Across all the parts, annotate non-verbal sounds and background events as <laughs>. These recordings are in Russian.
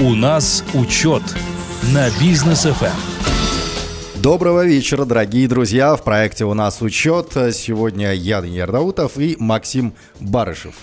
У нас учет на бизнес ФМ. Доброго вечера, дорогие друзья. В проекте у нас учет. Сегодня я, Даниил Даутов и Максим Барышев.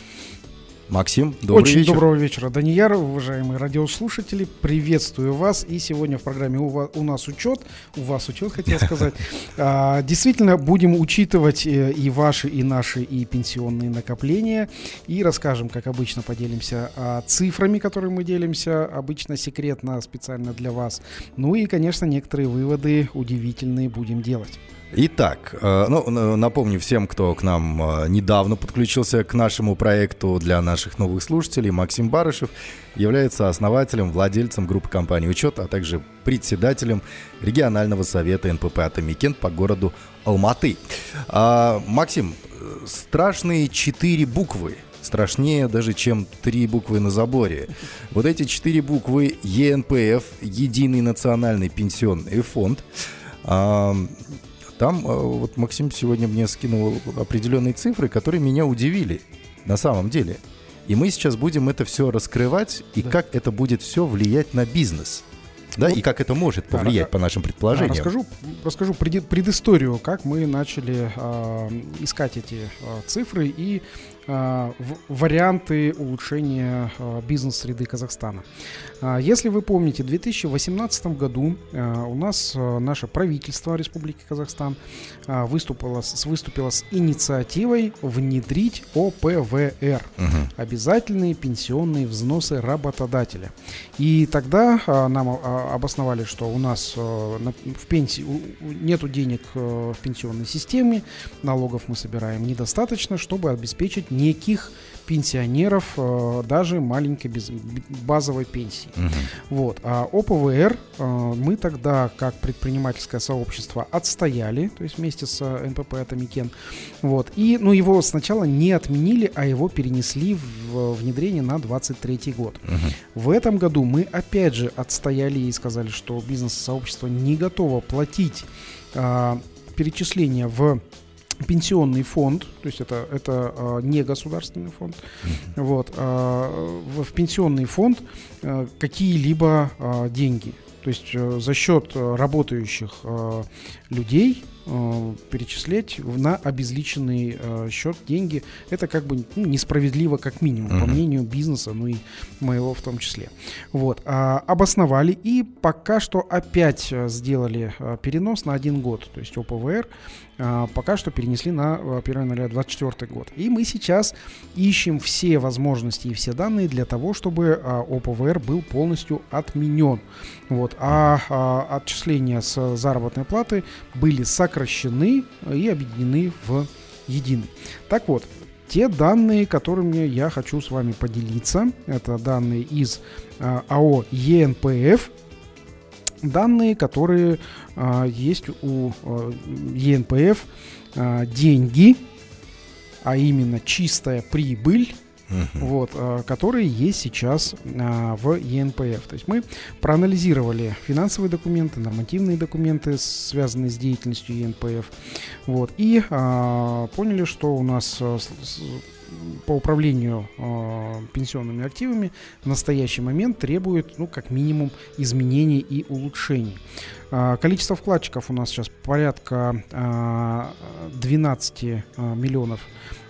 Максим, добрый Очень вечер. доброго вечера, Данияр, уважаемые радиослушатели. Приветствую вас. И сегодня в программе у, ва- у нас учет, у вас учет, хотел <laughs> сказать. А, Действительно, будем учитывать э, и ваши, и наши, и пенсионные накопления. И расскажем, как обычно, поделимся а, цифрами, которыми мы делимся. Обычно секретно, специально для вас. Ну и, конечно, некоторые выводы удивительные будем делать. Итак, э, ну, напомню всем, кто к нам э, недавно подключился к нашему проекту для наших новых слушателей, Максим Барышев является основателем, владельцем группы компании «Учет», а также председателем регионального совета НПП «Атамикент» по городу Алматы. А, Максим, страшные четыре буквы страшнее даже, чем три буквы на заборе. Вот эти четыре буквы ЕНПФ, Единый национальный пенсионный фонд. А, там э, вот Максим сегодня мне скинул определенные цифры, которые меня удивили на самом деле. И мы сейчас будем это все раскрывать, и Да. как это будет все влиять на бизнес. Да, Вот. и как это может Да, повлиять, ра- по нашим А, предположениям. Расскажу, расскажу преди- предысторию, как мы начали а, искать эти а, цифры и а, варианты улучшения а, бизнес-среды Казахстана. А, Если вы помните, в 2018 году а, у нас наше правительство Республики Казахстан выступило, с- выступило с инициативой внедрить ОПВР Мгм. обязательные пенсионные взносы работодателя. И тогда нам обосновали, что у нас на- в пенсии нету денег в пенсионной системе, налогов мы собираем недостаточно, чтобы обеспечить неких пенсионеров а, даже маленькой без- базовой пенсии. Мгм. Вот. А ОПВР э, мы тогда, как предпринимательское сообщество, отстояли, то есть вместе с э, НПП Атамикен. Вот. И, ну, его сначала не отменили, а его перенесли в внедрение на 23 год. Мгм. В этом году мы опять же отстояли и сказали, что бизнес-сообщество не готово платить а, перечисления в пенсионный фонд, то есть это, это а, не государственный фонд, вот, а, в, в пенсионный фонд а, какие-либо а, деньги. То есть э, за счет э, работающих э, людей э, перечислять в- на обезличенный э, счет деньги, это как бы ну, несправедливо как минимум, по Мгм. мнению бизнеса, ну и моего в том числе. Вот, а, обосновали и пока что опять э, сделали э, перенос на один год, то есть ОПВР а, пока что перенесли на э, 1 января 2024 год. И мы сейчас ищем все возможности и все данные для того, чтобы а, ОПВР был полностью отменен. Вот, а, а, отчисления с заработной платы были сокращены и объединены в единый. Так вот, те данные, которыми я хочу с вами поделиться, это данные из а, АО ЕНПФ, данные, которые а, есть у а, ЕНПФ, деньги, а именно чистая прибыль, Мгм. вот, а, которые есть сейчас а, в ЕНПФ. То есть мы проанализировали финансовые документы, нормативные документы, связанные с деятельностью ЕНПФ, вот, и а, поняли, что у нас по управлению а, пенсионными активами в настоящий момент требует, ну, как минимум, изменений и улучшений. А, Количество вкладчиков у нас сейчас порядка а, 12 а, миллионов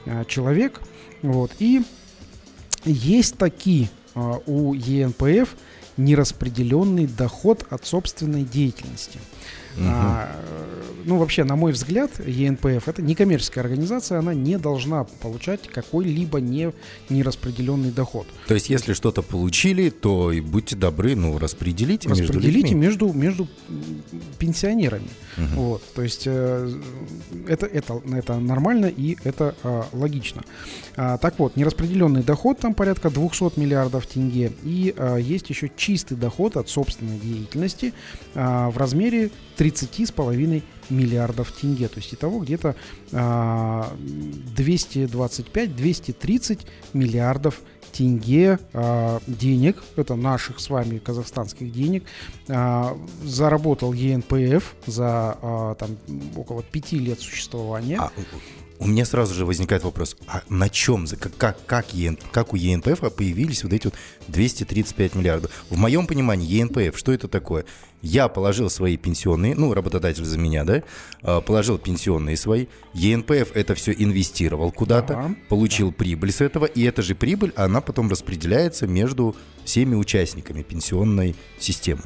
а, человек. Вот. И есть такие а, у ЕНПФ нераспределенный доход от собственной деятельности. А, э, ну, вообще, на мой взгляд, ЕНПФ это некоммерческая организация, она не должна получать какой-либо не, нераспределенный доход. То есть, если что-то получили, то и будьте добры, ну, распределите, между Распределите людьми. между, между м, пенсионерами. Мгм. Вот, то есть э, это, это, это нормально и это а, логично. А, так вот, нераспределенный доход там порядка 200 миллиардов тенге. И а, есть еще чистый доход от собственной деятельности а, в размере 30,5 миллиардов тенге. То есть итого где-то а, 225-230 миллиардов тенге а, денег, это наших с вами казахстанских денег, а, заработал ЕНПФ за а, там, около пяти лет существования. А, у меня сразу же возникает вопрос, а на чем, как, как, как, ЕН, как у ЕНПФ появились вот эти вот 235 миллиардов? В моем понимании ЕНПФ, что это такое? Я положил свои пенсионные, ну, работодатель за меня, да, а, положил пенсионные свои, ЕНПФ это все инвестировал куда-то, ага. получил прибыль с этого, и эта же прибыль, она потом распределяется между всеми участниками пенсионной системы.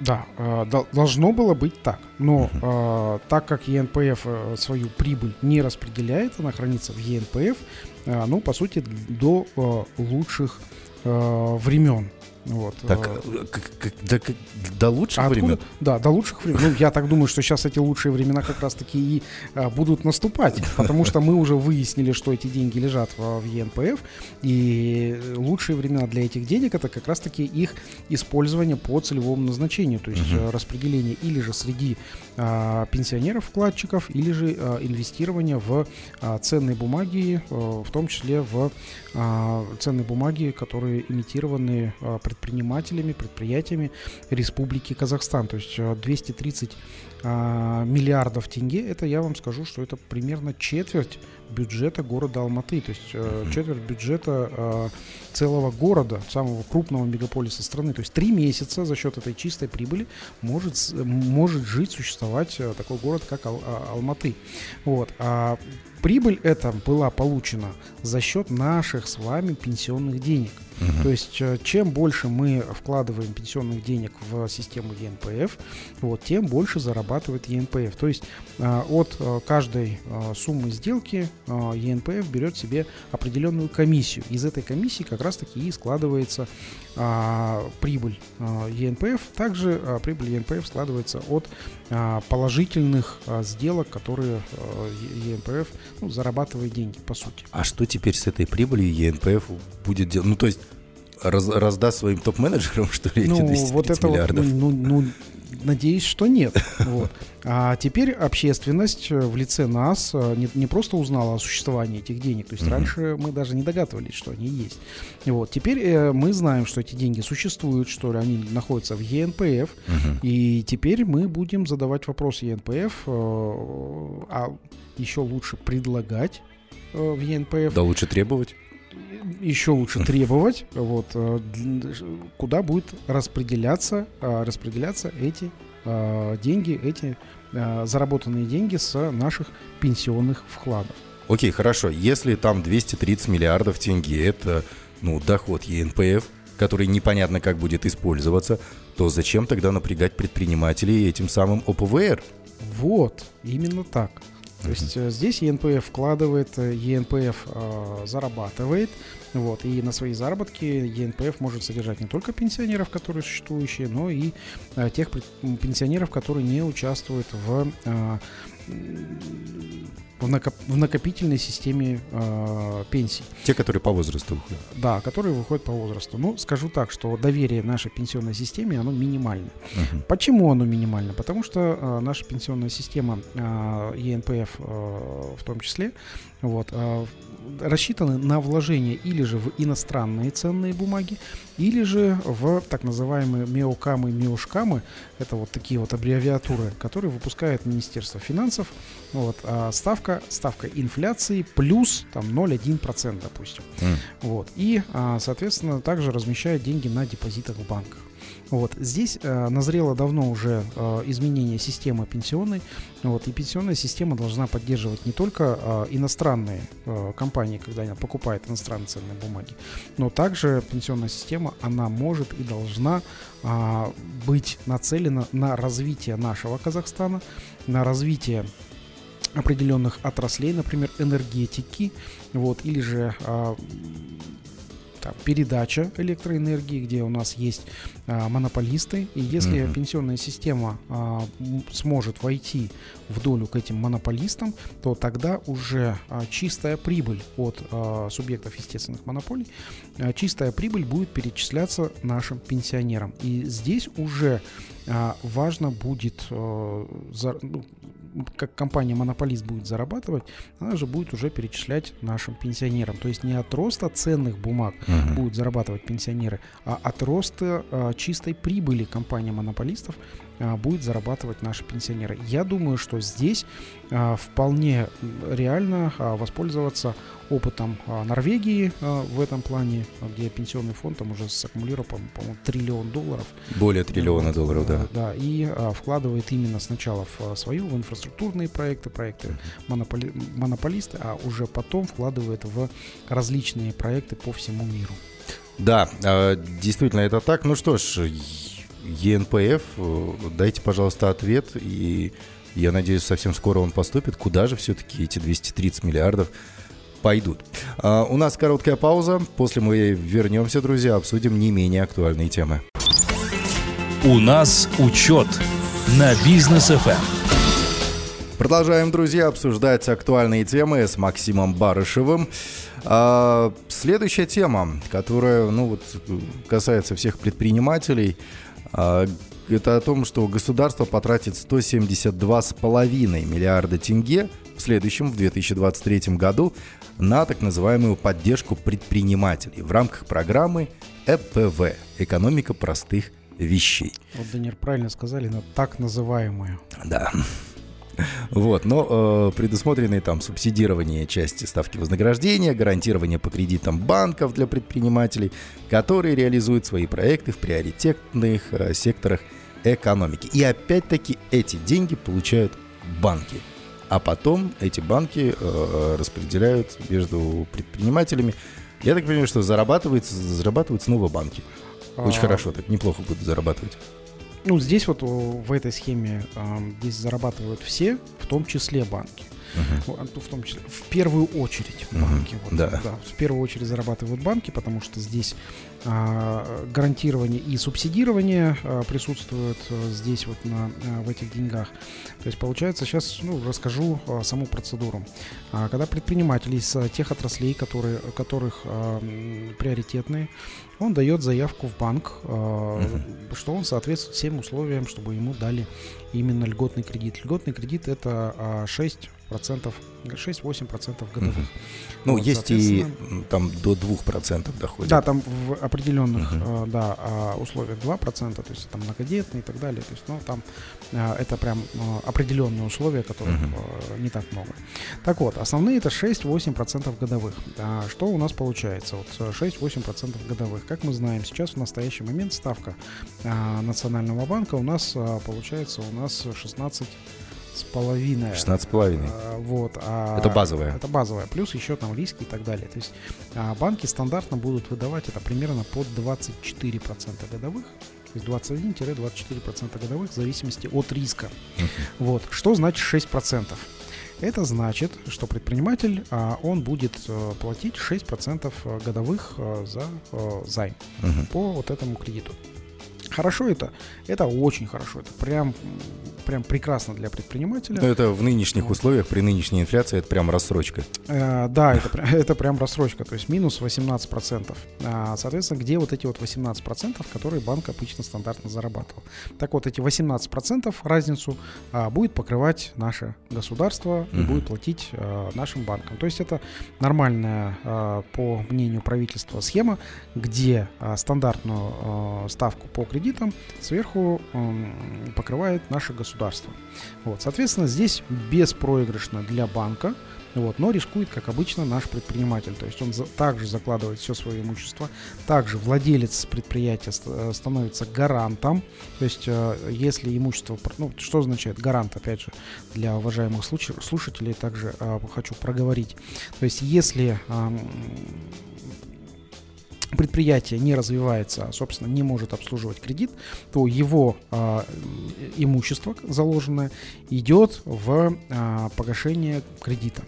Да, э, должно было быть так. Но э, так как ЕНПФ э, свою прибыль не распределяет, она хранится в ЕНПФ, ну, по сути, до лучших времен. Вот. Так, э, как, до, до лучших а времен? Да, до лучших времен. Ну, я так думаю, что сейчас эти лучшие времена как раз-таки и а, будут наступать, <laughs> потому что мы уже выяснили, что эти деньги лежат в, в ЕНПФ, и лучшие времена для этих денег это как раз-таки их использование по целевому назначению, то есть uh-huh. распределение или же среди а, пенсионеров-вкладчиков, или же а, инвестирование в а, ценные бумаги, а, в том числе в а, ценные бумаги, которые имитированы а, предпринимателями, предприятиями Республики Казахстан. То есть 230 а, миллиардов тенге, это я вам скажу, что это примерно четверть бюджета города Алматы, то есть э, четверть бюджета э, целого города, самого крупного мегаполиса страны. То есть три месяца за счет этой чистой прибыли может, может жить, существовать э, такой город, как Ал- а, Алматы. Вот. А прибыль эта была получена за счет наших с вами пенсионных денег. Угу. То есть э, чем больше мы вкладываем пенсионных денег в систему ЕНПФ, вот, тем больше зарабатывает ЕНПФ. То есть э, от э, каждой суммы сделки ЕНПФ берет себе определенную комиссию. Из этой комиссии как раз-таки и складывается прибыль ЕНПФ. Также прибыль ЕНПФ складывается от положительных сделок, которые ЕНПФ ну, зарабатывает деньги, по сути. А что теперь с этой прибылью ЕНПФ будет делать? Ну, то есть раз, раздаст своим топ-менеджерам, что ли, ну, эти 230 вот это миллиардов? Вот, ну, ну, надеюсь, что нет. <laughs> Вот. А теперь общественность в лице нас э, не, не просто узнала о существовании этих денег, то есть mm-hmm. раньше мы даже не догадывались, что они есть. Вот. Теперь э, мы знаем, что эти деньги существуют, что они находятся в ЕНПФ, mm-hmm. и теперь мы будем задавать вопрос ЕНПФ, э, а еще лучше предлагать э, в ЕНПФ. Да лучше требовать еще лучше <laughs> требовать, вот, э, куда будет распределяться, э, распределяться эти э, деньги, эти заработанные деньги с наших пенсионных вкладов. Окей, хорошо. Если там 230 миллиардов тенге, это ну, доход ЕНПФ, который непонятно как будет использоваться, то зачем тогда напрягать предпринимателей этим самым ОПВР? Вот, именно так. То есть э, здесь ЕНПФ вкладывает, э, ЕНПФ э, зарабатывает, вот, и на свои заработки ЕНПФ может содержать не только пенсионеров, которые существующие, но и э, тех пенсионеров, которые не участвуют в э, в, накоп, в накопительной системе э, пенсий. Те, которые по возрасту выходят. Да, которые выходят по возрасту. Ну, скажу так, что доверие нашей пенсионной системе, оно минимально. Uh-huh. Почему оно минимально? Потому что э, наша пенсионная система, э, ЕНПФ э, в том числе, вот, э, рассчитаны на вложение или же в иностранные ценные бумаги, или же в так называемые меокамы, меушкамы, это вот такие вот аббревиатуры, которые выпускает Министерство финансов. Вот, а ставка, ставка инфляции плюс там 0,1%, допустим. Mm. Вот, и, а, соответственно, также размещает деньги на депозитах в банках. Вот. Здесь э, назрело давно уже э, изменение системы пенсионной. Вот. И пенсионная система должна поддерживать не только э, иностранные э, компании, когда она покупает иностранные ценные бумаги, но также пенсионная система, она может и должна э, быть нацелена на развитие нашего Казахстана, на развитие определенных отраслей, например, энергетики, вот, или же а, там, передача электроэнергии, где у нас есть а, монополисты. И если mm-hmm. пенсионная система а, сможет войти в долю к этим монополистам, то тогда уже а, чистая прибыль от а, субъектов естественных монополий, а, чистая прибыль будет перечисляться нашим пенсионерам. И здесь уже а, важно будет а, за, ну, как компания монополист будет зарабатывать, она же будет уже перечислять нашим пенсионерам. То есть не от роста ценных бумаг uh-huh. будут зарабатывать пенсионеры, а от роста а, чистой прибыли компании монополистов будет зарабатывать наши пенсионеры. Я думаю, что здесь а, вполне реально а, воспользоваться опытом а, Норвегии а, в этом плане, где пенсионный фонд там уже саккумулировал, по- по-моему, триллион долларов. Более триллиона Вот, долларов, да. Да, и а, вкладывает именно сначала в а, свою, в инфраструктурные проекты, проекты монополи- монополисты, а уже потом вкладывает в различные проекты по всему миру. Да, действительно это так. Ну что ж, ЕНПФ, э, дайте, пожалуйста, ответ, и я надеюсь, совсем скоро он поступит. Куда же все-таки эти 230 миллиардов пойдут? А, У нас короткая пауза. После мы вернемся, друзья, обсудим не менее актуальные темы. У нас учет на бизнес FM. Продолжаем, друзья, обсуждать актуальные темы с Максимом Барышевым. А, следующая тема, которая ну, вот, касается всех предпринимателей, это о том, что государство потратит 172,5 миллиарда тенге в следующем, в 2023 году, на так называемую поддержку предпринимателей в рамках программы ЭПВ – «Экономика простых вещей». Вот, Данир, правильно сказали, на так называемую. Да. Вот, но э, предусмотрены там субсидирование части ставки вознаграждения, гарантирование по кредитам банков для предпринимателей, которые реализуют свои проекты в приоритетных э, секторах экономики. И опять-таки эти деньги получают банки. А потом эти банки э, распределяют между предпринимателями. Я так понимаю, что зарабатывают, зарабатывают снова банки. Очень А, хорошо, так неплохо будут зарабатывать. Ну, здесь вот о, в этой схеме здесь зарабатывают все, в том числе банки. А, В том числе, в первую очередь банки. вот, да. в первую очередь зарабатывают банки, потому что здесь а, гарантирование и субсидирование а, присутствуют а, здесь вот на, а, в этих деньгах. То есть получается, сейчас ну, расскажу а, саму процедуру. А, Когда предприниматель из а, тех отраслей, которые, которых а, приоритетные, он дает заявку в банк, а, что он соответствует всем условиям, чтобы ему дали именно льготный кредит. Льготный кредит это а, 6%, 6-8% годовых. Ну, Вот, есть и там до 2% доходит. Да, там в определенных э, да, а, условиях 2%, то есть там многодетные и так далее. То есть, ну, там э, это прям э, определенные условия, которых э, не так много. Так вот, основные это 6-8% годовых. А что у нас получается? Вот э, 6-8% годовых. Как мы знаем, сейчас в настоящий момент ставка Национального банка у нас получается у нас 16 с половиной. 16,5. А, Вот, а Это базовая. Это базовая. Плюс еще там риски и так далее. То есть а, банки стандартно будут выдавать это примерно под 24% годовых. То есть 21-24% годовых в зависимости от риска. Вот. Что значит 6%? Это значит, что предприниматель, а, он будет э, платить 6% годовых э, за э, займ Мгм. по вот этому кредиту. Хорошо это? Это очень хорошо. Это прям, прям прекрасно для предпринимателя. Ну, это в нынешних условиях, при нынешней инфляции, это прям рассрочка. Э, да, это, <laughs> это прям рассрочка, то есть минус 18%. А, соответственно, где вот эти вот 18%, которые банк обычно стандартно зарабатывал? Так вот, эти 18% разницу а, будет покрывать наше государство и Мгм. будет платить а, нашим банкам. То есть это нормальная, по мнению правительства, схема, где стандартную ставку по кредитам сверху покрывает наше государство. Вот, соответственно, здесь беспроигрышно для банка, вот, но рискует, как обычно, наш предприниматель. То есть он за- также закладывает все свое имущество, также владелец предприятия ст- э, становится гарантом. То есть э, если имущество, ну, что означает гарант, опять же, для уважаемых случ- слушателей также э, хочу проговорить. То есть если ам, предприятие не развивается, а, собственно, не может обслуживать кредит, то его а, имущество заложенное идет в а, погашение кредита.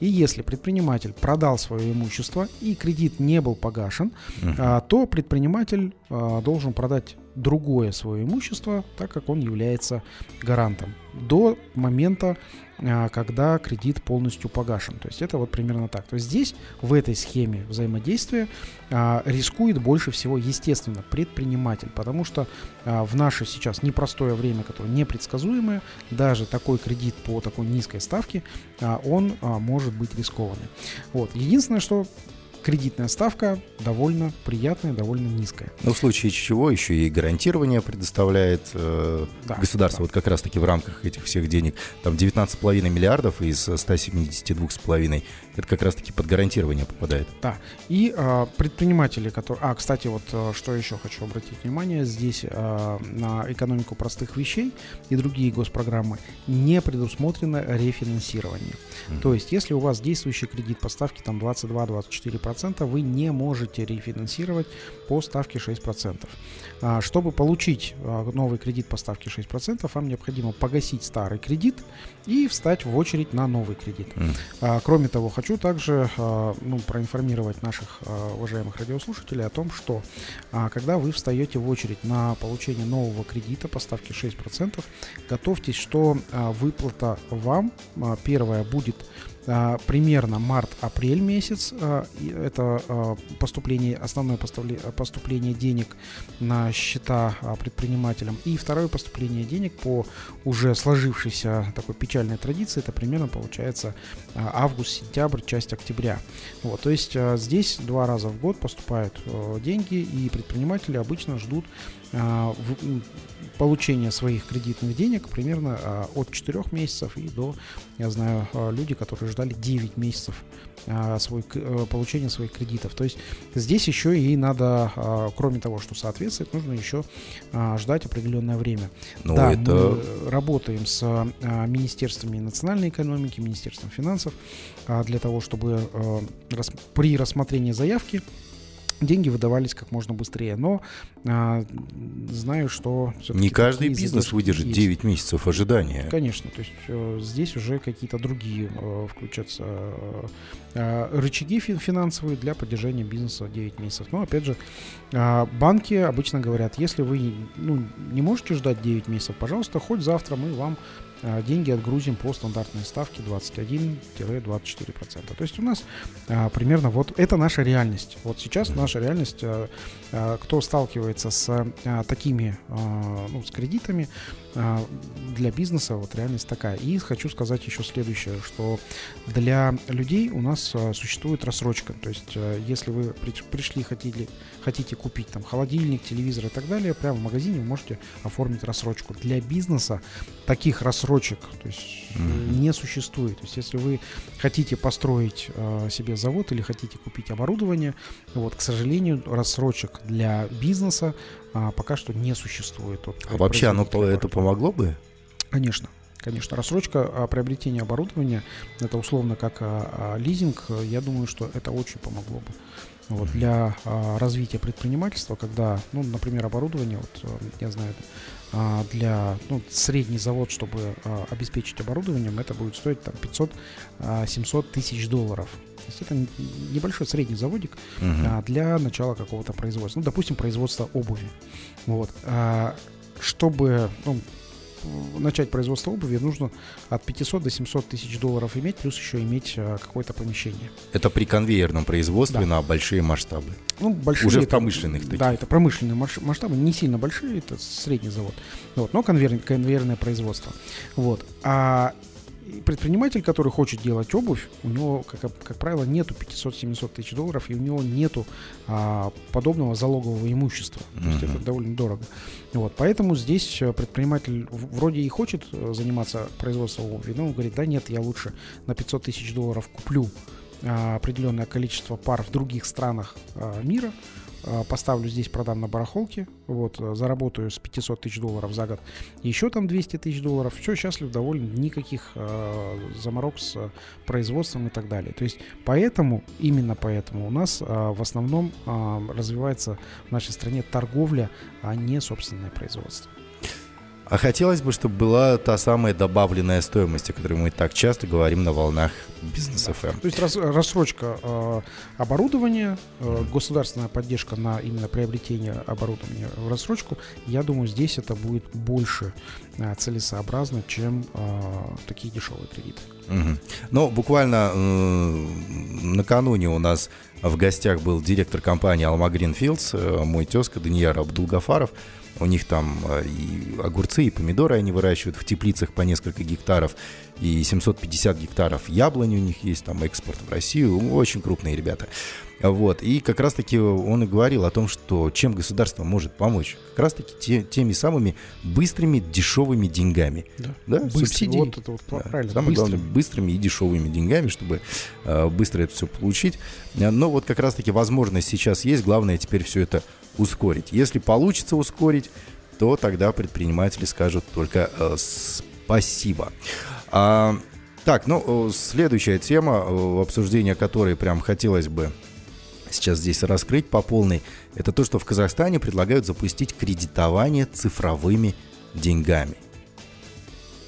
И если предприниматель продал свое имущество и кредит не был погашен, а, то предприниматель а, должен продать другое свое имущество, так как он является гарантом до момента, когда кредит полностью погашен. То есть это вот примерно так. То есть здесь в этой схеме взаимодействия а, рискует больше всего, естественно, предприниматель, потому что а, в наше сейчас непростое время, которое непредсказуемое, даже такой кредит по такой низкой ставке, а, он а, может быть рискованный. Вот. Единственное, что кредитная ставка довольно приятная, довольно низкая. Ну, в случае чего еще и гарантирование предоставляет э, да, государство, да. вот как раз-таки в рамках этих всех денег. Там 19,5 миллиардов из 172,5 это как раз-таки под гарантирование попадает. Да. И э, предприниматели, которые... А, кстати, вот э, что еще хочу обратить внимание. Здесь э, на экономику простых вещей и другие госпрограммы не предусмотрено рефинансирование. Mm-hmm. То есть, если у вас действующий кредит по ставке там 22-24%, вы не можете рефинансировать по ставке 6%. А, чтобы получить а, новый кредит по ставке 6%, вам необходимо погасить старый кредит и встать в очередь на новый кредит. Mm. А, кроме того, хочу также а, ну, проинформировать наших а, уважаемых радиослушателей о том, что а, когда вы встаете в очередь на получение нового кредита по ставке 6%, готовьтесь, что выплата вам первая будет примерно март-апрель месяц. А, это а, поступление, основное поступление денег на счета предпринимателям. И второе поступление денег по уже сложившейся такой печальной традиции, это примерно получается август-сентябрь, часть октября. Вот, то есть здесь два раза в год поступают деньги, и предприниматели обычно ждут получения своих кредитных денег примерно от 4 месяцев и до, я знаю, люди, которые ждали 9 месяцев а, свой, э, получения своих кредитов. То есть здесь еще и надо, а, кроме того, что соответствует, нужно еще а, ждать определенное время. Но ну, да, это... мы работаем с министерствами национальной экономики, министерством финансов для того, чтобы при рассмотрении заявки деньги выдавались как можно быстрее. Но а, знаю, что... Не каждый бизнес выдержит есть. 9 месяцев ожидания. Конечно, то есть э, здесь уже какие-то другие э, включатся э, рычаги финансовые для поддержания бизнеса 9 месяцев. Но опять же, э, банки обычно говорят, если вы ну, не можете ждать 9 месяцев, пожалуйста, хоть завтра мы вам деньги отгрузим по стандартной ставке 21-24%. То есть у нас а, примерно вот это наша реальность. Вот сейчас наша реальность, а, а, кто сталкивается с а, такими, а, ну, с кредитами, а, для бизнеса вот реальность такая. И хочу сказать еще следующее, что для людей у нас а, существует рассрочка. То есть а, если вы пришли, хотели, хотите купить там холодильник, телевизор и так далее, прямо в магазине вы можете оформить рассрочку. Для бизнеса таких рассрочек то есть, mm-hmm. не существует. То есть если вы хотите построить себе завод или хотите купить оборудование, вот, к сожалению, рассрочек для бизнеса а, пока что не существует. Вот, а вообще оно это помогло бы? Конечно. Конечно, рассрочка а, приобретения оборудования, это условно как а, а, лизинг, я думаю, что это очень помогло бы. Вот, для а, развития предпринимательства, когда, ну, например, оборудование, вот, я знаю, а, для ну, средний завод, чтобы а, обеспечить оборудованием, это будет стоить там 500-700 а, тысяч долларов. Есть это небольшой средний заводик угу. а, для начала какого-то производства. Ну, допустим, производство обуви. Вот. А, чтобы ну, начать производство обуви, нужно от 500 до 700 тысяч долларов иметь, плюс еще иметь а, какое-то помещение. Это при конвейерном производстве да. на большие масштабы? Ну, большие. Уже в промышленных таких? Да, это промышленные масштабы, не сильно большие, это средний завод. Вот, но конвейер, конвейерное производство. Вот. А предприниматель, который хочет делать обувь, у него, как, как правило, нету 500-700 тысяч долларов, и у него нету а, подобного залогового имущества. То есть это довольно дорого. Вот, поэтому здесь э, предприниматель вроде и хочет э, заниматься производством обуви, но он говорит, да нет, я лучше на 500 тысяч долларов куплю а, определенное количество пар в других странах а, мира, поставлю здесь, продам на барахолке, вот, э, заработаю с 500 тысяч долларов за год, еще там 200 тысяч долларов, все, счастлив, доволен, никаких э, заморок с производством и так далее. То есть поэтому, именно поэтому у нас э, в основном э, развивается в нашей стране торговля, а не собственное производство. А хотелось бы, чтобы была та самая добавленная стоимость, о которой мы так часто говорим на волнах бизнес FM. То есть рас, рассрочка э, оборудования, э, государственная поддержка на именно приобретение оборудования в рассрочку, я думаю, здесь это будет больше э, целесообразно, чем э, такие дешевые кредиты. Угу. Ну, буквально э, накануне у нас В гостях был директор компании Alma Greenfields, мой тезка Данияр Абдулгафаров. У них там и огурцы, и помидоры они выращивают в теплицах по несколько гектаров, и 750 гектаров яблони у них есть, там экспорт в Россию, очень крупные ребята. Вот. И как раз-таки он и говорил о том, что чем государство может помочь. Как раз-таки те, теми самыми быстрыми, дешевыми деньгами. Да, да? Субсидии. Вот это вот Да. правильно. Самое быстрый. главное, быстрыми и дешевыми деньгами, чтобы э, быстро это все получить. Но вот как раз-таки возможность сейчас есть. Главное теперь все это ускорить. Если получится ускорить, то тогда предприниматели скажут только э, спасибо. А, так, ну, э, следующая тема, э, обсуждение которой прям хотелось бы сейчас здесь раскрыть по полной, это то, что в Казахстане предлагают запустить кредитование цифровыми деньгами.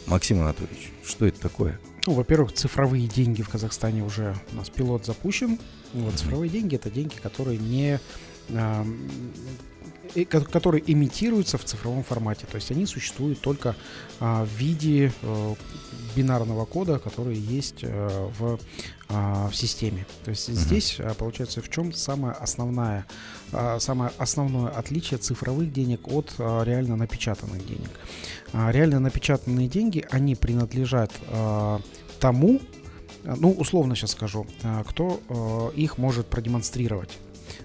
Максим Анатольевич, что это такое? Ну, во-первых, цифровые деньги в Казахстане уже у нас пилот запущен. Вот, цифровые деньги это деньги, которые не э, которые имитируются в цифровом формате. То есть они существуют только а, в виде э, бинарного кода, который есть э, в, а, в системе. То есть здесь а, получается в чем самое основное, а, самое основное отличие цифровых денег от а, реально напечатанных денег. А, Реально напечатанные деньги, они принадлежат а, тому, ну, условно сейчас скажу, кто а, их может продемонстрировать.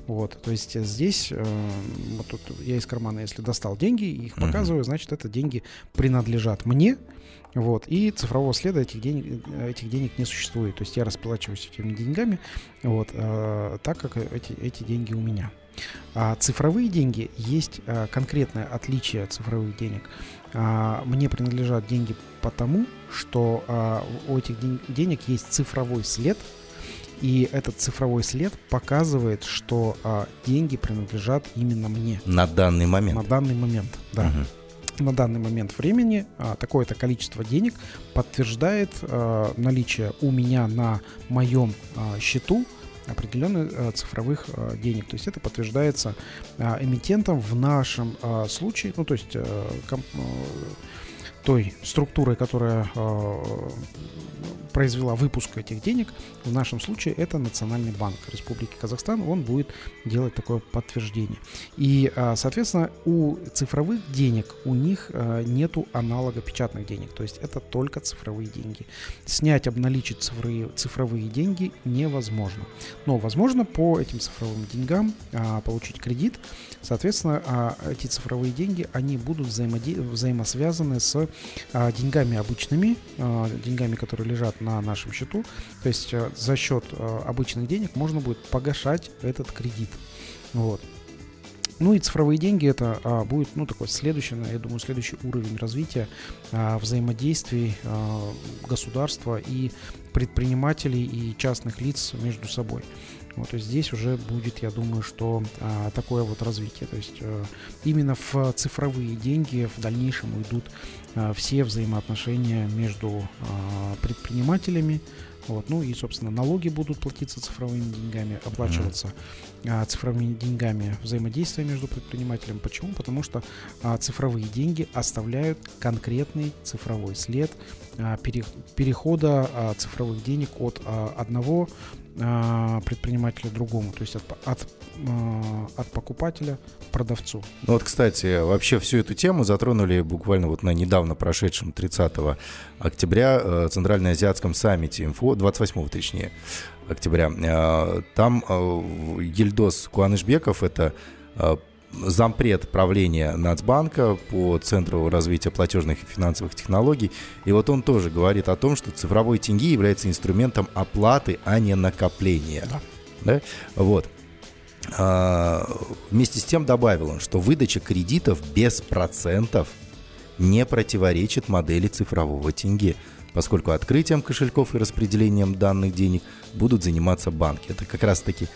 Вот, то есть здесь, э, вот тут я из кармана, если достал деньги, их показываю, значит, это деньги принадлежат мне, вот, и цифрового следа этих денег, э, этих денег не существует. То есть я расплачиваюсь этими деньгами, вот, э, так как эти, эти деньги у меня. А цифровые деньги есть э, конкретное отличие цифровых денег. А, мне принадлежат деньги потому, что а, у этих ден- денег есть цифровой след, и этот цифровой след показывает, что а, деньги принадлежат именно мне На данный момент. на данный момент. Да. Мгм. На данный момент времени а, такое-то количество денег подтверждает а, наличие у меня на моем а, счету определенных цифровых денег. То есть это подтверждается эмитентом в нашем случае, ну то есть ком- а, той структурой, которая произвела выпуск этих денег, в нашем случае это Национальный банк Республики Казахстан, он будет делать такое подтверждение. И, а, соответственно, у цифровых денег у них а, нету аналога печатных денег, то есть это только цифровые деньги. Снять, обналичить цифровые, цифровые деньги невозможно. Но возможно по этим цифровым деньгам а, получить кредит. Соответственно, эти цифровые деньги, они будут взаимосвязаны с деньгами обычными, деньгами, которые лежат на нашем счету. То есть а, за счет а, обычных денег можно будет погашать этот кредит. Вот. Ну и цифровые деньги это а, будет, ну, такой следующий, я думаю, следующий уровень развития а, взаимодействий а, государства и предпринимателей и частных лиц между собой. Вот, то есть здесь уже будет, я думаю, что а, такое вот развитие. То есть а, именно в цифровые деньги в дальнейшем уйдут все взаимоотношения между а, предпринимателями. Вот, ну и, собственно, налоги будут платиться цифровыми деньгами, оплачиваться а, цифровыми деньгами взаимодействия между предпринимателем. Почему? Потому что а, цифровые деньги оставляют конкретный цифровой след а, пере- перехода а, цифровых денег от а, одного предпринимателя к другому, то есть от, от, от покупателя продавцу. Ну вот, кстати, вообще всю эту тему затронули буквально вот на недавно прошедшем 30 октября э, Центральноазиатском саммите МФО, 28 точнее, октября. Э, Там э, Ельдос Куанышбеков, это э, зампред правления Нацбанка по Центру развития платежных и финансовых технологий. И вот он тоже говорит о том, что цифровой тенге является инструментом оплаты, а не накопления. Да. Да? Вот. А, вместе с тем добавил он, что выдача кредитов без процентов не противоречит модели цифрового тенге, поскольку открытием кошельков и распределением данных денег будут заниматься банки. Это как раз-таки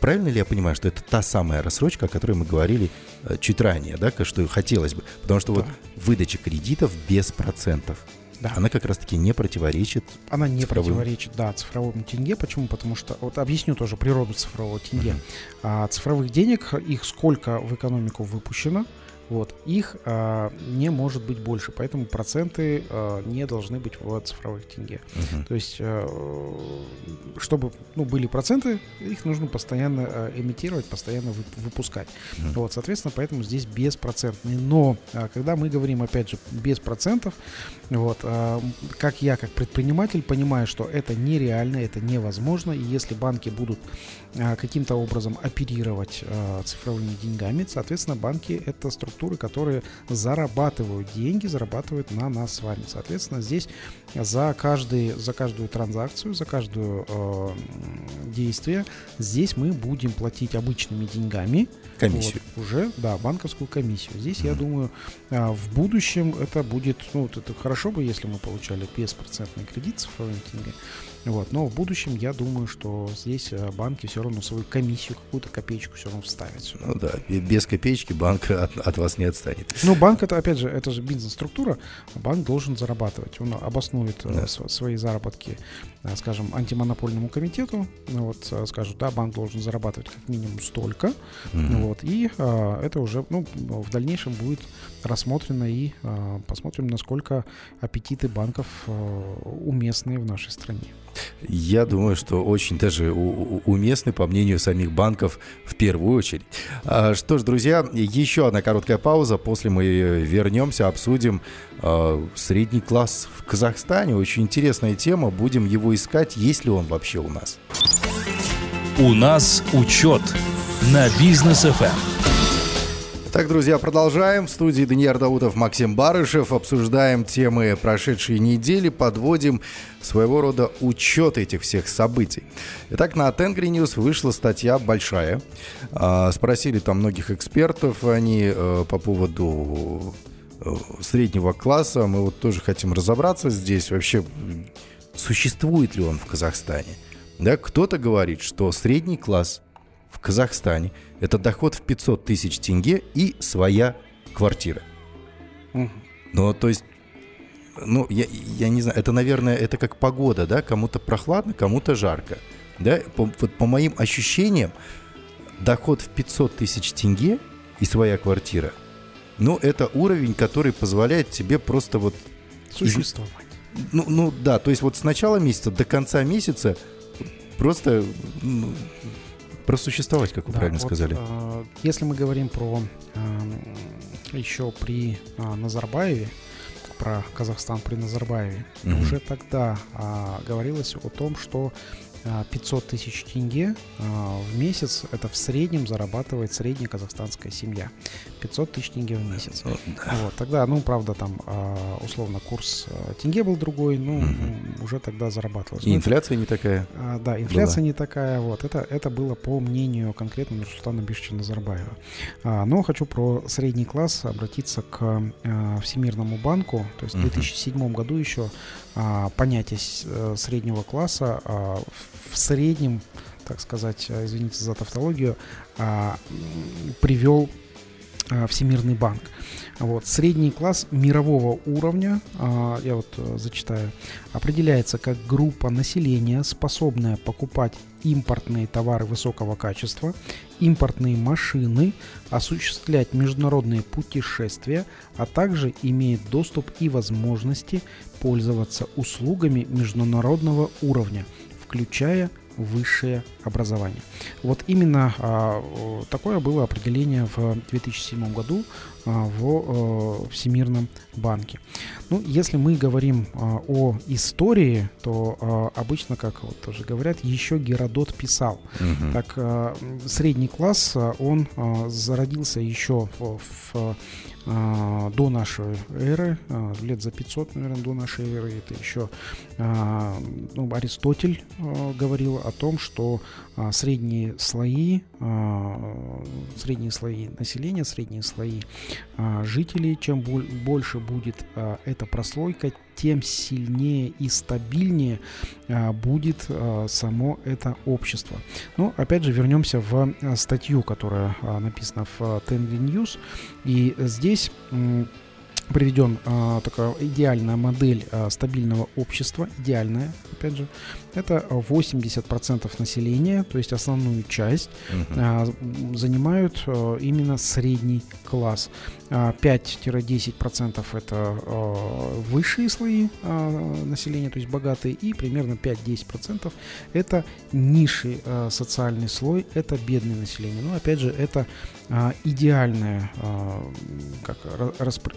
Правильно ли я понимаю, что это та самая рассрочка, о которой мы говорили э, чуть ранее, да, что хотелось бы? Потому что вот выдача кредитов без процентов, Да. она как раз-таки не противоречит. Она не Цифровым. противоречит, да, цифровому тенге. Почему? Потому что, вот объясню тоже природу цифрового тенге. Мгм. А, цифровых денег, их сколько в экономику выпущено, вот, их а, не может быть больше, поэтому проценты а, не должны быть в цифровых тенге. Мгм. То есть, а, чтобы ну, были проценты, их нужно постоянно а, имитировать, постоянно вып- выпускать. Мгм. Вот, соответственно, поэтому здесь беспроцентные. Но а, когда мы говорим, опять же, без процентов, вот, а, как я, как предприниматель, понимаю, что это нереально, это невозможно, и если банки будут каким-то образом оперировать а, цифровыми деньгами, соответственно, банки это структуры, которые зарабатывают деньги, зарабатывают на нас с вами. Соответственно, здесь за, каждый, за каждую транзакцию, за каждое э, действие, здесь мы будем платить обычными деньгами, Комиссию. вот, уже, да, банковскую комиссию. Здесь, я Мгм. думаю, в будущем это будет, ну, вот это хорошо бы, если мы получали беспроцентный кредит цифровыми деньгами. Вот, но в будущем я думаю, что здесь а, банки все равно свою комиссию, какую-то копеечку все равно вставят сюда. Ну да, без копеечки банк <laughs> от, от вас не отстанет. Ну, банк это, опять же, это же бизнес-структура, банк должен зарабатывать. Он обоснует э, Да. св- свои заработки, э, скажем, антимонопольному комитету. Ну, Вот, э, скажут, да, банк должен зарабатывать как минимум столько. Мгм. Вот, и а, это уже ну, в дальнейшем будет рассмотрено и а, посмотрим, насколько аппетиты банков а, уместны в нашей стране. Я думаю, что очень даже уместны, по мнению самих банков, в первую очередь. А, Что ж, друзья, еще одна короткая пауза. После мы вернемся, обсудим а, средний класс в Казахстане. Очень интересная тема. Будем его искать, есть ли он вообще у нас. У нас учет на бизнес Эм. ФМ. Так, друзья, продолжаем. В студии Даниил Даутов, Максим Барышев. Обсуждаем темы прошедшей недели, подводим своего рода учет этих всех событий. Итак, на Тенгри News вышла статья большая. А, Спросили там многих экспертов они э, по поводу э, среднего класса. Мы вот тоже хотим разобраться здесь. Вообще, существует ли он в Казахстане? Да, кто-то говорит, что средний класс в Казахстане это доход в 500 тысяч тенге и своя квартира. Ну, то есть, ну, я, я не знаю, это, наверное, это как погода, да, кому-то прохладно, кому-то жарко. Да, по, вот по моим ощущениям, доход в 500 тысяч тенге и своя квартира, ну, это уровень, который позволяет тебе просто вот Существовать. ну, ну да, то есть вот с начала месяца до конца месяца просто ну, просуществовать, как вы Да, правильно вот, сказали. а, если мы говорим про ам, еще при а, Назарбаеве, про Казахстан при Назарбаеве, Мгм. уже тогда а, говорилось о том, что 500 тысяч тенге а, в месяц это в среднем зарабатывает средняя казахстанская семья. 500 тысяч тенге в месяц. Да. Вот, тогда, ну, правда, там а, условно курс тенге был другой, ну, м, уже тогда зарабатывалось. И Ну, инфляция не такая. да, инфляция не такая, вот, это, это было по мнению конкретно Нурсултана Бишевича Назарбаева. А, но хочу про средний класс обратиться к Всемирному банку, то есть в Мгм. 2007 году еще понятие с- э, среднего класса а, в, среднем, так сказать, а, извините за тавтологию, а, привел а, Всемирный банк. Вот. Средний класс мирового уровня, а, я вот э, зачитаю, определяется как группа населения, способная покупать импортные товары высокого качества, импортные машины, осуществлять международные путешествия, а также имеет доступ и возможности пользоваться услугами международного уровня, включая высшее образование. Вот именно а, такое было определение в 2007 году а, в э, Всемирном банке. Ну, если мы говорим а, о истории, то а, обычно, как вот тоже говорят, еще Геродот писал. Мгм. Так, а, средний класс, он а, зародился еще в, в, до нашей эры, а, лет за 500, наверное, до нашей эры. Это еще а, ну, Аристотель а, говорил о том, что а, средние слои, а, средние слои населения, средние слои а, жителей, чем боль- больше будет а, эта прослойка, тем сильнее и стабильнее а, будет а, само это общество. Ну, опять же, вернемся в а, статью, которая написана в Tenry News. И здесь приведен а, такая идеальная модель а, стабильного общества, идеальная, опять же, это 80% населения, то есть основную часть, а, занимают а, именно средний класс. А, 5-10% это а, высшие слои а, населения, то есть богатые, и примерно 5-10% это низший а, социальный слой, это бедное население. Но опять же, это идеальное а, как,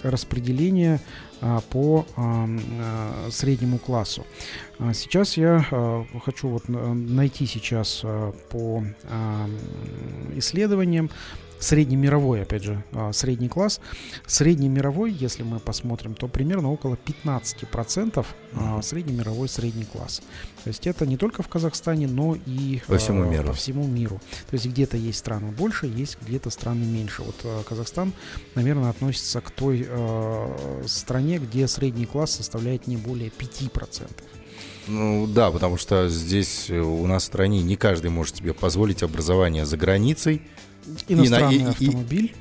распределение а, по а, а, среднему классу. А Сейчас я а, хочу вот на- найти сейчас а, по а, исследованиям среднемировой, опять же, а, средний класс. Среднемировой, если мы посмотрим, то примерно около 15% а, среднемировой средний класс. То есть это не только в Казахстане, но и По всему а, миру. По всему миру. То есть где-то есть страны больше, есть где-то страны меньше. Вот Казахстан, наверное, относится к той стране, где средний класс составляет не более 5%. Ну да, потому что здесь э, у нас в стране не каждый может себе позволить образование за границей. Иностранный и- и- автомобиль.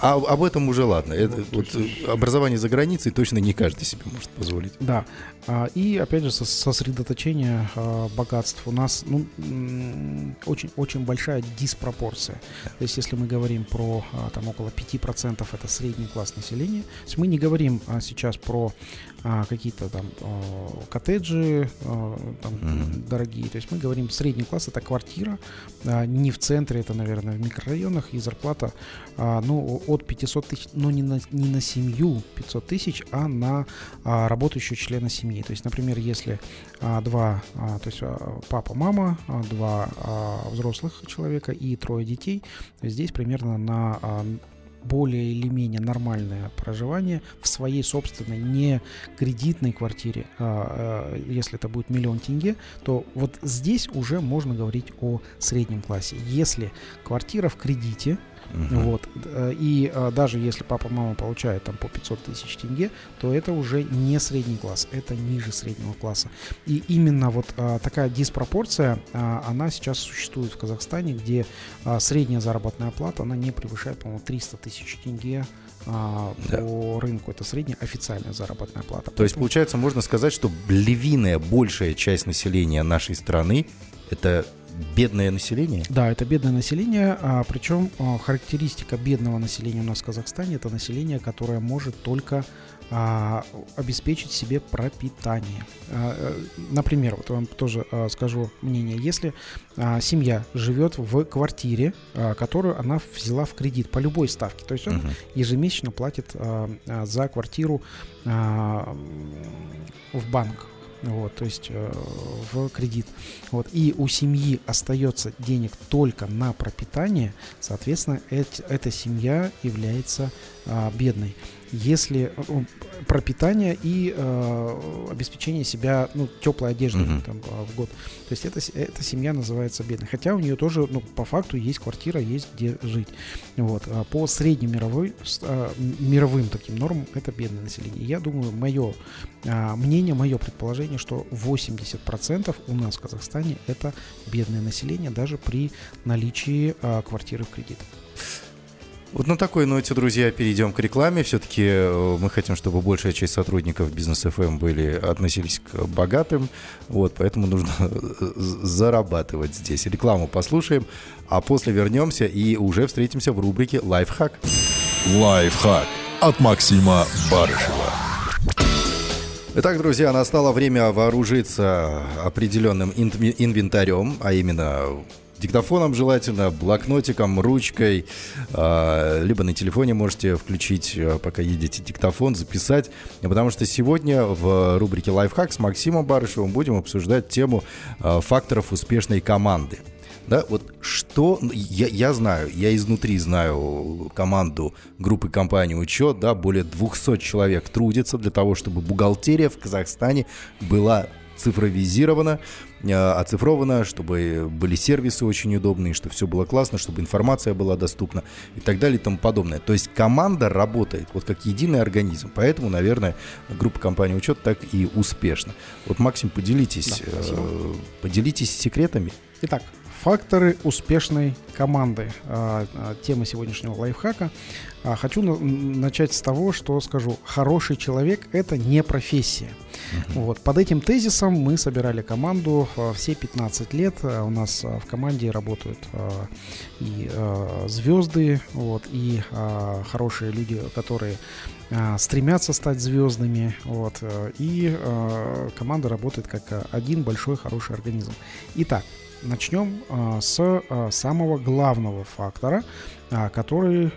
А об этом уже ладно. Это, Вот, вот, образование за границей точно не каждый себе может позволить. Да. А, И опять же сос- сосредоточение а, богатств. У нас ну, очень, очень большая диспропорция. То есть если мы говорим про а, там около 5% это средний класс населения, то есть мы не говорим сейчас про а, какие-то там а, коттеджи а, там, Мгм. дорогие. То есть мы говорим средний класс это квартира, а, не в центре, это, наверное, в микрорайонах, и зарплата а, ну, от 500 тысяч, но не на, не на семью 500 тысяч, а на а, работающего члена семьи. То есть, например, если а, два, а, то есть а, папа, мама, а, два а, взрослых человека и трое детей, здесь примерно на а, более или менее нормальное проживание в своей собственной не кредитной квартире, а, а, если это будет миллион тенге, то вот здесь уже можно говорить о среднем классе. Если квартира в кредите, Мгм. вот. э, И а, даже если папа, мама получают там по 500 тысяч тенге, то это уже не средний класс, это ниже среднего класса. И именно вот а, такая диспропорция, она сейчас существует в Казахстане, где средняя заработная плата, она не превышает, по-моему, 300 тысяч тенге а, Да. по рынку. Это средняя официальная заработная плата. То есть, получается, можно сказать, что львиная большая часть населения нашей страны это бедное население? Да, это бедное население, а, причем а, характеристика бедного населения у нас в Казахстане это население, которое может только а, обеспечить себе пропитание. А, э, например, вот вам тоже а, скажу мнение, если а, семья живет в квартире, а, которую она взяла в кредит по любой ставке, то есть он Мгм. ежемесячно платит а, а, за квартиру а, в банк. Вот, то есть э, в кредит. Вот, и у семьи остается денег только на пропитание, соответственно, эт- эта семья является а, бедной. Если э, пропитание и э, обеспечение себя ну, теплой одеждой Мгм. там, а, в год. То есть эта, эта семья называется бедной. Хотя у нее тоже, ну, по факту, есть квартира, есть где жить. Вот. А по среднемировой, с- а, мировым таким нормам, это бедное население. Я думаю, мое мнение, мое предположение, что 80% у нас в Казахстане это бедное население, даже при наличии а, квартиры в кредит. Вот на такой ноте, друзья, перейдем к рекламе. Все-таки э, мы хотим, чтобы большая часть сотрудников бизнес FM были относились к богатым. Вот, поэтому нужно э, зарабатывать здесь. Рекламу послушаем, а после вернемся и уже встретимся в рубрике Лайфхак. Лайфхак от Максима Барышева. Итак, друзья, настало время вооружиться определенным инв- инвентарем, а именно диктофоном желательно, блокнотиком, ручкой, а, либо на телефоне можете включить, а, пока едете, диктофон, записать, потому что сегодня в рубрике «Лайфхак» с Максимом Барышевым будем обсуждать тему а, факторов успешной команды. Да, вот что, я, я знаю, я изнутри знаю команду группы компании «Учет», да, более 200 человек трудится для того, чтобы бухгалтерия в Казахстане была цифровизирована, э, оцифрована, чтобы были сервисы очень удобные, чтобы все было классно, чтобы информация была доступна и так далее и тому подобное. То есть команда работает вот как единый организм, поэтому, наверное, группа компании «Учет» так и успешна. Вот, Максим, поделитесь, Да, спасибо. э, поделитесь секретами. Итак, факторы успешной команды. А, а, Тема сегодняшнего лайфхака. А, хочу на- начать с того, что скажу. Хороший человек – это не профессия. Вот. Под этим тезисом мы собирали команду а, все 15 лет. А, У нас а, в команде работают и звезды, вот, и хорошие люди, которые стремятся стать звездами. Вот, а, и команда работает как один большой хороший организм. Итак, начнем а, с а, самого главного фактора, а, который,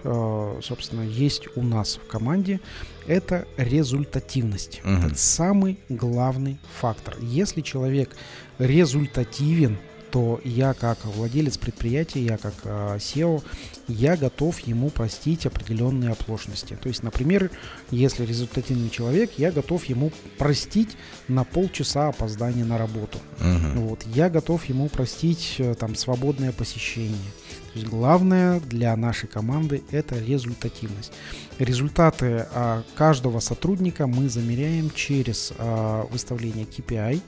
собственно, есть у нас в команде. Это результативность. Мгм. Это самый главный фактор. Если человек результативен, то я как владелец предприятия, я как а, SEO, я готов ему простить определенные оплошности. То есть, например, если результативный человек, я готов ему простить на полчаса опоздания на работу. Мгм. Вот, я готов ему простить э, там свободное посещение. То есть главное для нашей команды это результативность. Результаты а, каждого сотрудника мы замеряем через а, выставление KPI.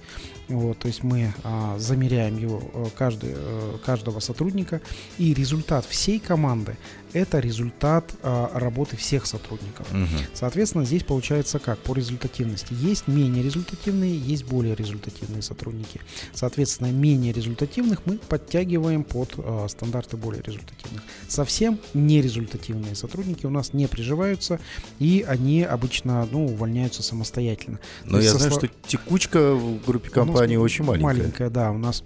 Вот, то есть мы а, замеряем его э, каждый, э, каждого сотрудника и результат всей команды это результат а, работы всех сотрудников. Мгм. Соответственно, здесь получается как по результативности. Есть менее результативные, есть более результативные сотрудники. Соответственно, менее результативных мы подтягиваем под э, стандарты более результативных. Совсем нерезультативные сотрудники у нас не приживаются, и они обычно ну, увольняются самостоятельно. Но То я знаю, что текучка в группе компании очень маленькая. Маленькая, да. У нас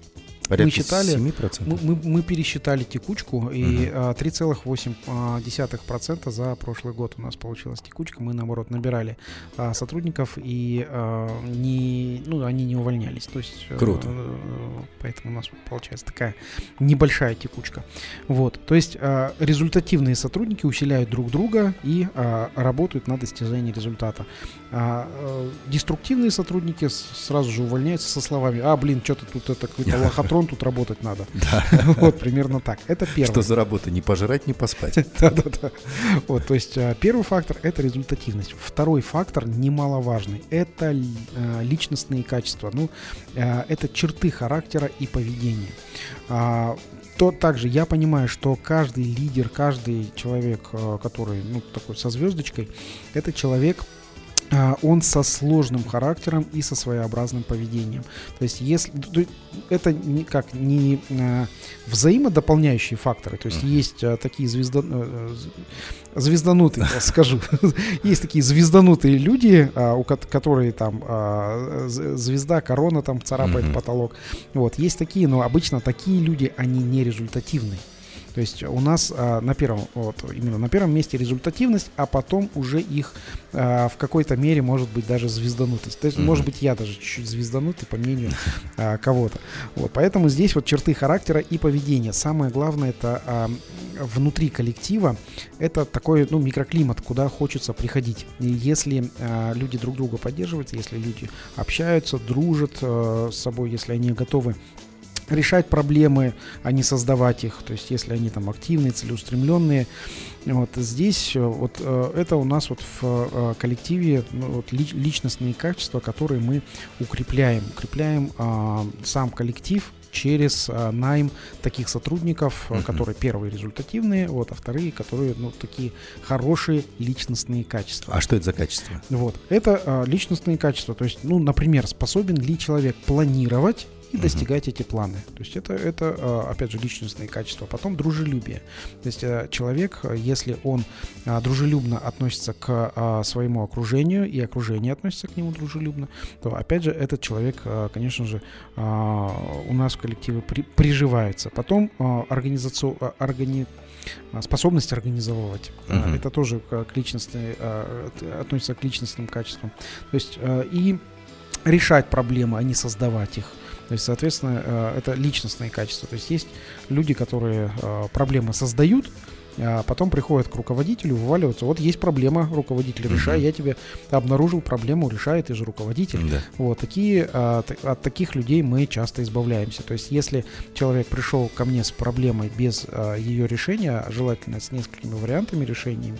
Порядка считали, 7%. мы, мы, мы пересчитали текучку, и а, 3,8% за прошлый год у нас получилась текучка. Мы, наоборот, набирали а, сотрудников, и а, не, ну, они не увольнялись. То есть, э, Круто. э, поэтому у нас получается такая небольшая текучка. Вот. То есть а, результативные сотрудники усиляют друг друга и а, работают на достижении результата. А, э, деструктивные сотрудники сразу же увольняются со словами «А, блин, что-то тут это какой-то <laughs> лохотрон, тут работать надо». <laughs> Да. <laughs> Вот, примерно так. Это первое. Что за работа? Не пожрать, не поспать. <laughs> Да-да-да. Вот, то есть а, первый фактор – это результативность. Второй фактор немаловажный – это а, личностные качества. Ну, а, это черты характера и поведения. То также я понимаю, что каждый лидер, каждый человек, который, ну, такой со звездочкой, это человек, он со сложным характером и со своеобразным поведением. То есть, если это никак не а, взаимодополняющие факторы. То есть Мгм. есть а, такие звезда, звезданутые, скажу, <laughs> есть такие звезданутые люди, а, у кот- которые там а, звезда, корона там царапает потолок. Вот есть такие, но обычно такие люди они не результативные. То есть у нас а, на первом, вот именно на первом месте результативность, а потом уже их а, в какой-то мере может быть даже звезданутость. То есть, Мгм. может быть, я даже чуть-чуть звезданутый, по мнению а, кого-то. Вот, поэтому здесь вот черты характера и поведения. Самое главное это а, внутри коллектива это такой ну, микроклимат, куда хочется приходить. И если а, люди друг друга поддерживают, если люди общаются, дружат а, с собой, если они готовы решать проблемы, а не создавать их. То есть, если они там активные, целеустремленные, вот здесь э, вот э, это у нас вот в э, коллективе ну, вот, лич- личностные качества, которые мы укрепляем, укрепляем а, сам коллектив через а, найм таких сотрудников, Мгм. которые первые результативные, вот, а вторые, которые ну такие хорошие личностные качества. А что это за качество? Вот. Это а, личностные качества. То есть, ну, например, способен ли человек планировать и достигать эти планы. То есть это, это а, опять же, личностные качества. Потом дружелюбие. То есть а, человек, а, если он дружелюбно относится к своему окружению, и окружение относится к нему дружелюбно, то, опять же, этот человек, конечно же, у нас в коллективе при- приживается. Потом организацию, органи- способность организовывать. Мгм. Это тоже к личностной, от- относится к личностным качествам. То есть и решать проблемы, а не создавать их. То есть, соответственно, э, это личностные качества. То есть есть люди, которые э, проблемы создают, а потом приходят к руководителю, вываливаются. Вот есть проблема, руководитель, решай, я тебе обнаружил проблему, решай, ты же руководитель. Да. Вот такие, а, т- от таких людей мы часто избавляемся. То есть, если человек пришел ко мне с проблемой без а, ее решения, а желательно с несколькими вариантами решениями,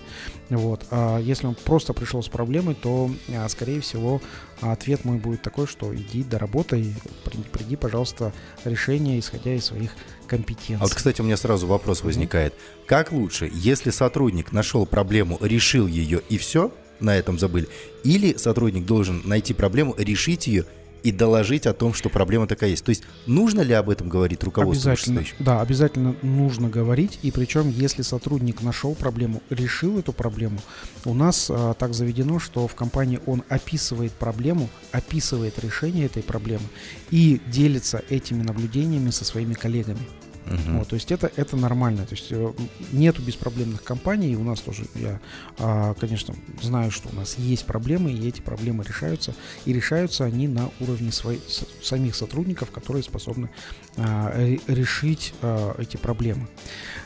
вот, а если он просто пришел с проблемой, то, а, скорее всего, ответ мой будет такой, что иди доработай, при- приди, пожалуйста, решение, исходя из своих компетенции. А вот, кстати, у меня сразу вопрос возникает. Как лучше, если сотрудник нашел проблему, решил ее и все, на этом забыли, или сотрудник должен найти проблему, решить ее и доложить о том, что проблема такая есть. То есть нужно ли об этом говорить руководству Обязательно, да, обязательно нужно говорить, и причем, если сотрудник нашел проблему, решил эту проблему, у нас а, так заведено, что в компании он описывает проблему, описывает решение этой проблемы и делится этими наблюдениями со своими коллегами. Мгм. Вот, то есть это, это нормально. То есть э, нету беспроблемных компаний. У нас тоже, я, а, конечно, знаю, что у нас есть проблемы, и эти проблемы решаются. И решаются они на уровне своих, самих сотрудников, которые способны а, ре- решить а, эти проблемы.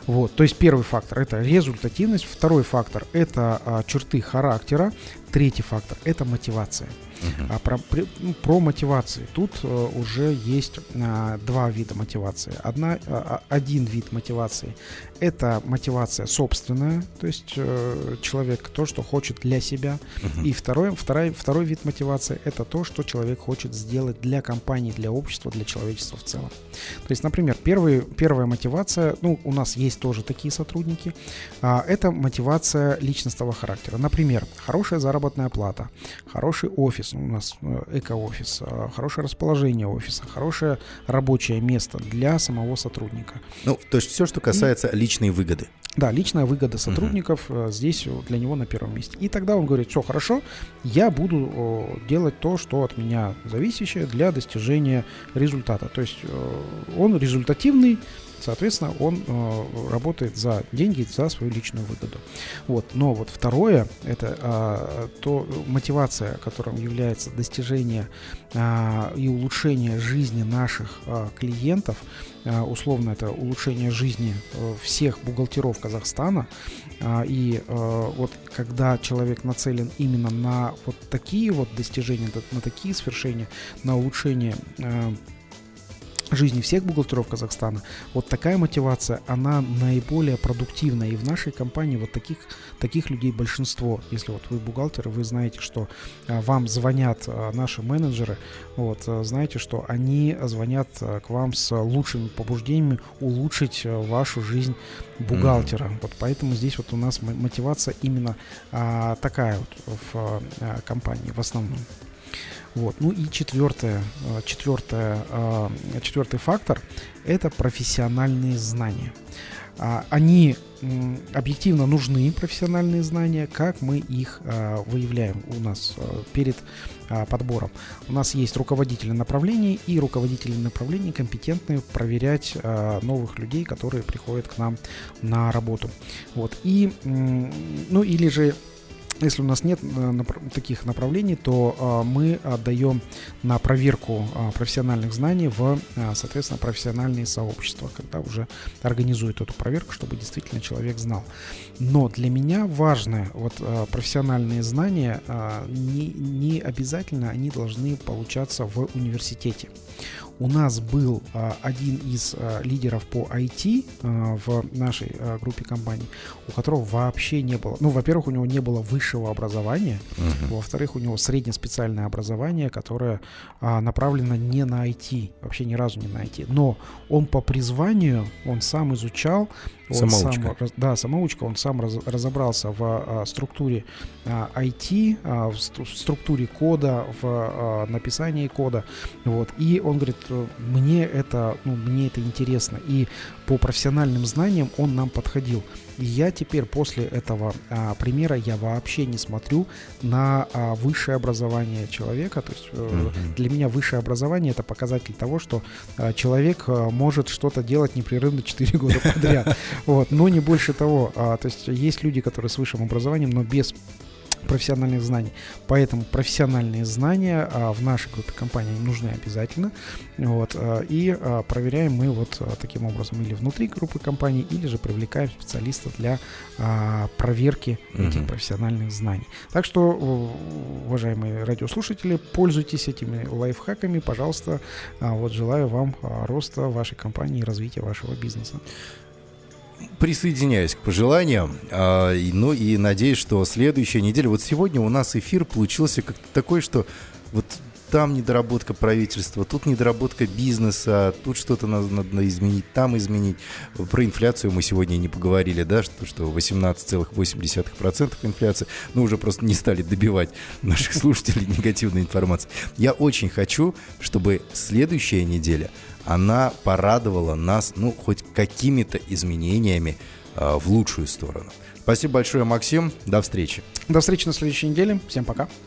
Вот, то есть первый фактор это результативность, второй фактор это а, черты характера, третий фактор это мотивация. Мгм. А про, при- ну, про мотивации. Тут э, уже есть а, два вида мотивации. Одна, а, а, один вид мотивации – это мотивация собственная, то есть э, человек то, что хочет для себя. Мгм. И второй, второй, второй вид мотивации – это то, что человек хочет сделать для компании, для общества, для человечества в целом. То есть, например, первый, первая мотивация, ну, у нас есть тоже такие сотрудники, а, это мотивация личностного характера. Например, хорошая заработная плата, хороший офис, у нас э, эко-офис, а, хорошее расположение офиса, хорошее рабочее место для самого сотрудника. Ну, то есть все, что касается личной выгоды. Да, личная выгода сотрудников э, здесь для него на первом месте. И тогда он говорит, все хорошо, я буду делать то, что от меня зависящее для достижения результата. То есть э, он результативный, соответственно, он э, работает за деньги, за свою личную выгоду. Вот. Но вот второе, это а, то мотивация, которым является достижение а, и улучшение жизни наших а, клиентов, а, условно это улучшение жизни э, всех бухгалтеров Казахстана. А, И э, вот когда человек нацелен именно на вот такие вот достижения, на такие свершения, на улучшение э, жизни всех бухгалтеров Казахстана, вот такая мотивация, она наиболее продуктивна. И в нашей компании вот таких, таких людей большинство. Если вот вы бухгалтер, вы знаете, что а, вам звонят а, наши менеджеры, вот, а, знаете, что они звонят к вам с лучшими побуждениями улучшить вашу жизнь бухгалтера. Вот поэтому здесь вот у нас мо- мотивация именно а, такая вот в а, компании в основном. Вот. Ну и четвертое, а, четвертое, а, четвертый фактор – это профессиональные знания. А, Они объективно нужны, профессиональные знания, как мы их а, выявляем у нас перед подбором. У нас есть руководители направлений, и руководители направлений компетентны проверять новых людей, которые приходят к нам на работу. Вот. И, ну или же если у нас нет э, таких направлений, то а, мы отдаем на проверку а, профессиональных знаний в, а, соответственно, профессиональные сообщества, когда уже организуют эту проверку, чтобы действительно человек знал. Но для меня важно, вот профессиональные знания не, не обязательно они должны получаться в университете. У нас был а, один из а, лидеров по IT а, в нашей а, группе компаний, у которого вообще не было. Ну, во-первых, у него не было высшего образования, Мгм. во-вторых, у него среднеспециальное образование, которое а, направлено не на IT, вообще ни разу не на IT. Но он по призванию, он сам изучал, он Самоучка. сам, да, самоучка, он сам раз- разобрался в а, структуре а, IT, а, в в структуре кода, в а, написании кода. Вот. И он говорит, э, мне это, ну, мне это интересно. И по профессиональным знаниям он нам подходил. И я теперь после этого а, примера я вообще не смотрю на а, высшее образование человека. То есть э, Мгм. для меня высшее образование это показатель того, что а, человек а, может что-то делать непрерывно 4 года подряд. Вот, но не больше того. А, То есть есть люди, которые с высшим образованием, но без профессиональных знаний. Поэтому профессиональные знания а, в нашей группе компаний нужны обязательно. Вот, а, и а, проверяем мы вот а, таким образом или внутри группы компаний, или же привлекаем специалиста для а, проверки этих Мгм. профессиональных знаний. Так что, уважаемые радиослушатели, пользуйтесь этими лайфхаками, пожалуйста. А, Вот желаю вам а, роста вашей компании и развития вашего бизнеса. Присоединяюсь к пожеланиям. и- ну и надеюсь, что следующая неделя. Вот сегодня у нас эфир получился как такой, что вот там недоработка правительства, тут недоработка бизнеса, тут что-то надо, надо изменить, там изменить. Про инфляцию мы сегодня не поговорили, да, что, что 18,8% инфляции, ну, уже просто не стали добивать наших слушателей <laughs> негативной информации. Я очень хочу, чтобы следующая неделя, она порадовала нас, ну, хоть какими-то изменениями э, в лучшую сторону. Спасибо большое, Максим. До встречи. До встречи на следующей неделе. Всем пока.